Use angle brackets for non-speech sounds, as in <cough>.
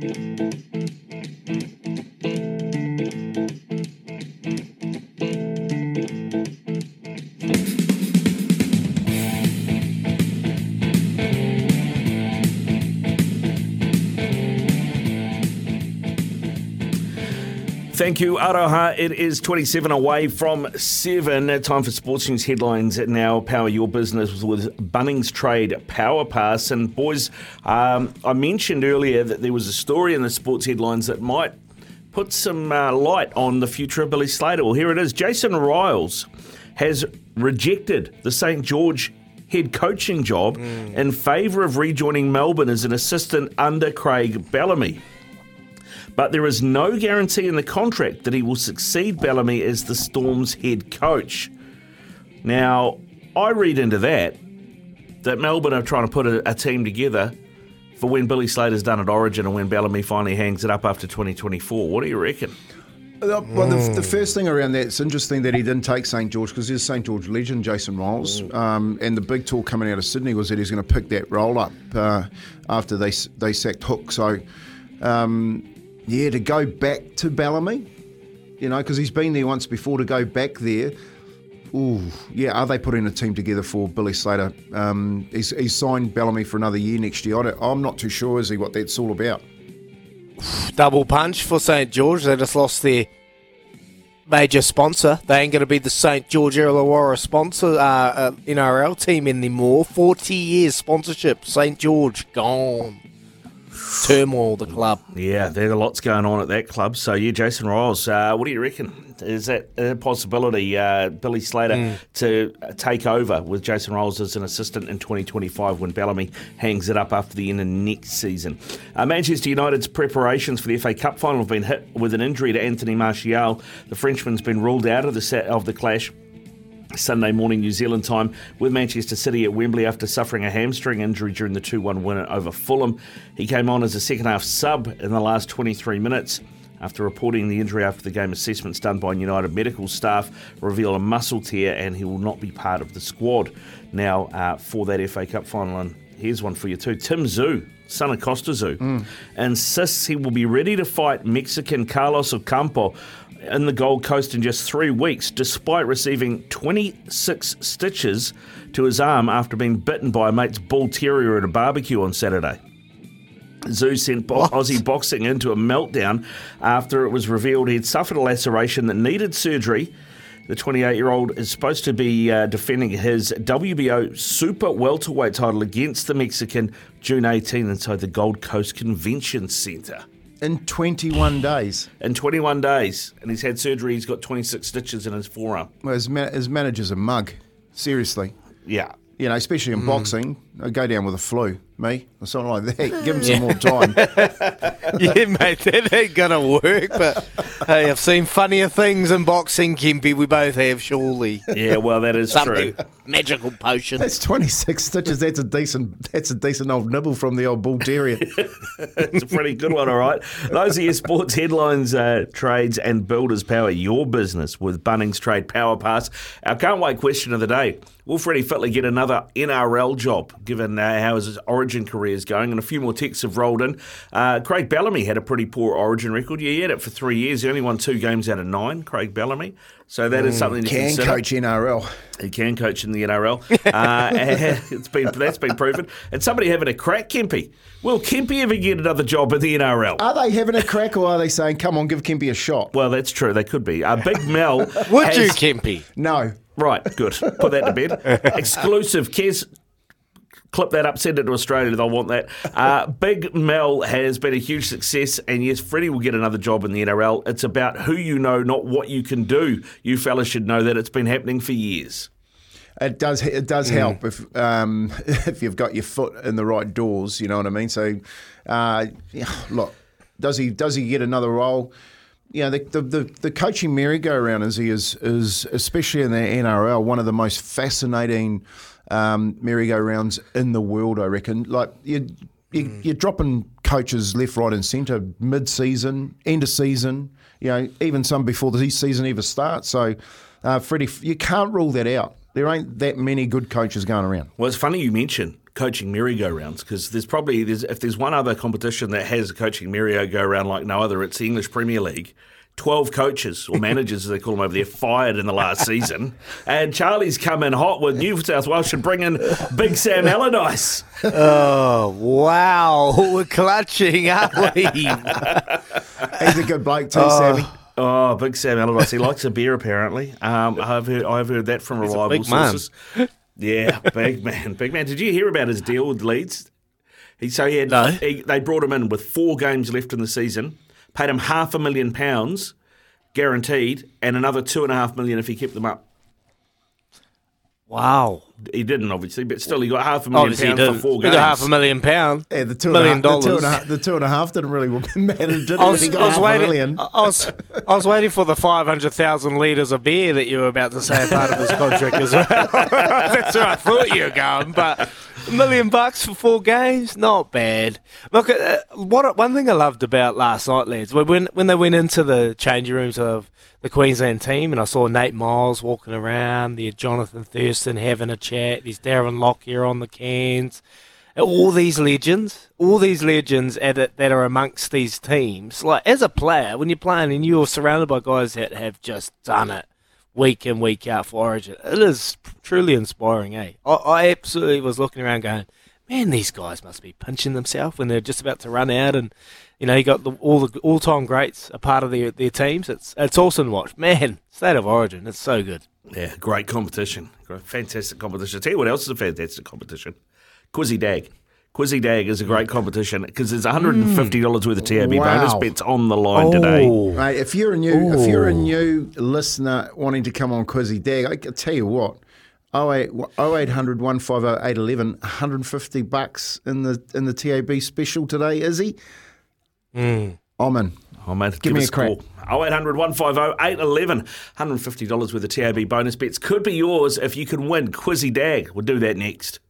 Thank you, Aroha. It is 27 away from 7. Time for sports news headlines now. Power your business with Bunnings Trade Power Pass. And, boys, um, I mentioned earlier that there was a story in the sports headlines that might put some uh, light on the future of Billy Slater. Well, here it is. Jason Ryles has rejected the St. George head coaching job in favour of rejoining Melbourne as an assistant under Craig Bellamy but there is no guarantee in the contract that he will succeed Bellamy as the Storm's head coach. Now, I read into that that Melbourne are trying to put a, a team together for when Billy Slater's done at Origin and when Bellamy finally hangs it up after 2024. What do you reckon? Uh, Well, the, the first thing around that, it's interesting that he didn't take St George because he's St George legend, Jason Ryles. Um, and the big talk coming out of Sydney was that he's going to pick that role up uh, after they they sacked Hook. So, um, yeah, to go back to Bellamy, you know, because he's been there once before, to go back there. Ooh, yeah. Are they putting a team together for Billy Slater? Um, he's, he's signed Bellamy for another year next year. I I'm not too sure, is he, what that's all about? <sighs> double punch for St George. They just lost their major sponsor. They ain't going to be the St George Illawarra sponsor uh, uh, NRL team anymore. Forty years sponsorship. St George gone. Turmoil. The club. Yeah, there's a lot's going on at that club. So, yeah, Jason Ryles, uh, what do you reckon? Is that a possibility, uh, Billy Slater, to take over with Jason Ryles as an assistant in 2025 when Bellamy hangs it up after the end of next season? Uh, Manchester United's preparations for the FA Cup final have been hit with an injury to Anthony Martial. The Frenchman's been ruled out of the set of the clash. Sunday morning New Zealand time with Manchester City at Wembley after suffering a hamstring injury during the 2 1 win over Fulham. He came on as a second half sub in the last 23 minutes. After reporting the injury after the game, assessments done by United medical staff reveal a muscle tear and he will not be part of the squad. Now, uh, for that FA Cup final, and here's one for you too Tim Tszyu, son of Kostya Tszyu, insists he will be ready to fight Mexican Carlos Ocampo in the Gold Coast in just three weeks, despite receiving 26 stitches to his arm after being bitten by a mate's bull terrier at a barbecue on Saturday. Tszyu sent bo- Aussie boxing into a meltdown after it was revealed he'd suffered a laceration that needed surgery. The 28 year old is supposed to be uh, defending his WBO super welterweight title against the Mexican June 18 inside the Gold Coast Convention Centre In 21 days. in 21 days, and he's had surgery. He's got 26 stitches in his forearm. Well, his, ma- his manager's a mug. Seriously. Yeah. You know, especially in boxing, I go down with a flu, me, or something like that. Give him some more time. <laughs> yeah, mate, that ain't gonna work. But hey, I've seen funnier things in boxing, Kimpy. We both have, surely. Yeah, well, that is Something true. magical potion. That's 26 stitches. That's a decent. That's a decent old nibble from the old bull terrier. it's a pretty good one, all right. Those are your sports headlines, uh, trades, and builders power your business with Bunnings Trade Power Pass. Our can't wait question of the day. Will Freddie Fittler get another NRL job, given uh, how his origin career is going? And a few more texts have rolled in. Uh, Craig Bellamy had a pretty poor origin record. Yeah, he had it for three years. He only won two games out of nine, Craig Bellamy. So that is something to Can consider. coach NRL. He can coach in the NRL. Uh, <laughs> it's been that's been proven. And somebody having a crack, Kempy. Will Kempy ever get another job in the NRL? Are they having a crack or are they saying, come on, give Kempy a shot? well, that's true. They could be. Uh, Big Mel. <laughs> Would has- you, Kimpy? No. Right, good. Put that to bed. <laughs> Exclusive. Kes, clip that up, send it to Australia. They'll want that. Uh, <laughs> Big Mel has been a huge success, and yes, Freddie will get another job in the NRL. It's about who you know, not what you can do. You fellas should know that it's been happening for years. It does. It does help if um, <laughs> if you've got your foot in the right doors. You know what I mean. So, uh, yeah, look, Does he does he get another role? You know, the the, the, the coaching merry-go-round is he is is especially in the NRL one of the most fascinating um, merry-go-rounds in the world. I reckon. Like you. You, You're dropping coaches left, right, and centre mid-season, end of season. You know, even some before the season even starts. So, uh, Freddie, you can't rule that out. There ain't that many good coaches going around. Well, it's funny you mention coaching merry-go-rounds because there's probably there's, if there's one other competition that has a coaching merry-go-round like no other, it's the English Premier League. 12 coaches or managers, as they call them over there, fired in the last season. And Charlie's come in hot with New South Wales should bring in Big Sam Allardyce. Oh, wow. We're clutching, aren't we? He's a good bloke too, Sammy. Oh, Big Sam Allardyce. He likes a beer, apparently. Um, I've, heard, I've heard that from reliable big man. sources. Yeah, big man. Big man. Did you hear about his deal with Leeds? He, so he had, No. he, they brought him in with four games left in the season, paid him half a million pounds guaranteed, and another two and a half million if he kept them up. Wow. He didn't, obviously, but still, he got half a million Obviously, he pounds didn't. for four We games. got half a million pounds. Yeah, the two and a million half- the two and a dollars. half- the two and a half didn't really <laughs> matter, did it? I was, He got I was half a waiting. million. I was, I was waiting for the five hundred thousand liters of beer that you were about to say part of this contract as well. <laughs> That's where I thought you were going, but million bucks for four games, not bad. Look, uh, what one thing I loved about last night, lads, when when they went into the changing rooms of the Queensland team, and I saw Nate Myles walking around, the Jonathan Thurston having a chat, there's Darren Lockyer on the cans all these legends, all these legends that are amongst these teams. Like as a player, when you're playing and you're surrounded by guys that have just done it week in week out for Origin, it is truly inspiring. Eh? I, I absolutely was looking around going, man, these guys must be pinching themselves when they're just about to run out and. You know, you got the, all the all-time greats a part of their, their teams. It's it's awesome to watch. Man, state of origin, it's so good. Yeah, great competition. Fantastic competition. tell you what else is a fantastic competition. Quizzy Dag. Quizzy Dag is a great mm. competition because there's $150 worth of TAB mm. Wow. bonus bets on the line today. Oh. Mate, if you're a new if you're a new listener wanting to come on Quizzy Dag, I can tell you what. 08, 0800 150 811, 150 bucks in the in the TAB special today, is he? Mm. I'm in. Oh, mate, Give me us a crack. call. 0800 150 811. $150 worth of TAB bonus bets could be yours if you can win Quizzy Dag. We'll do that next.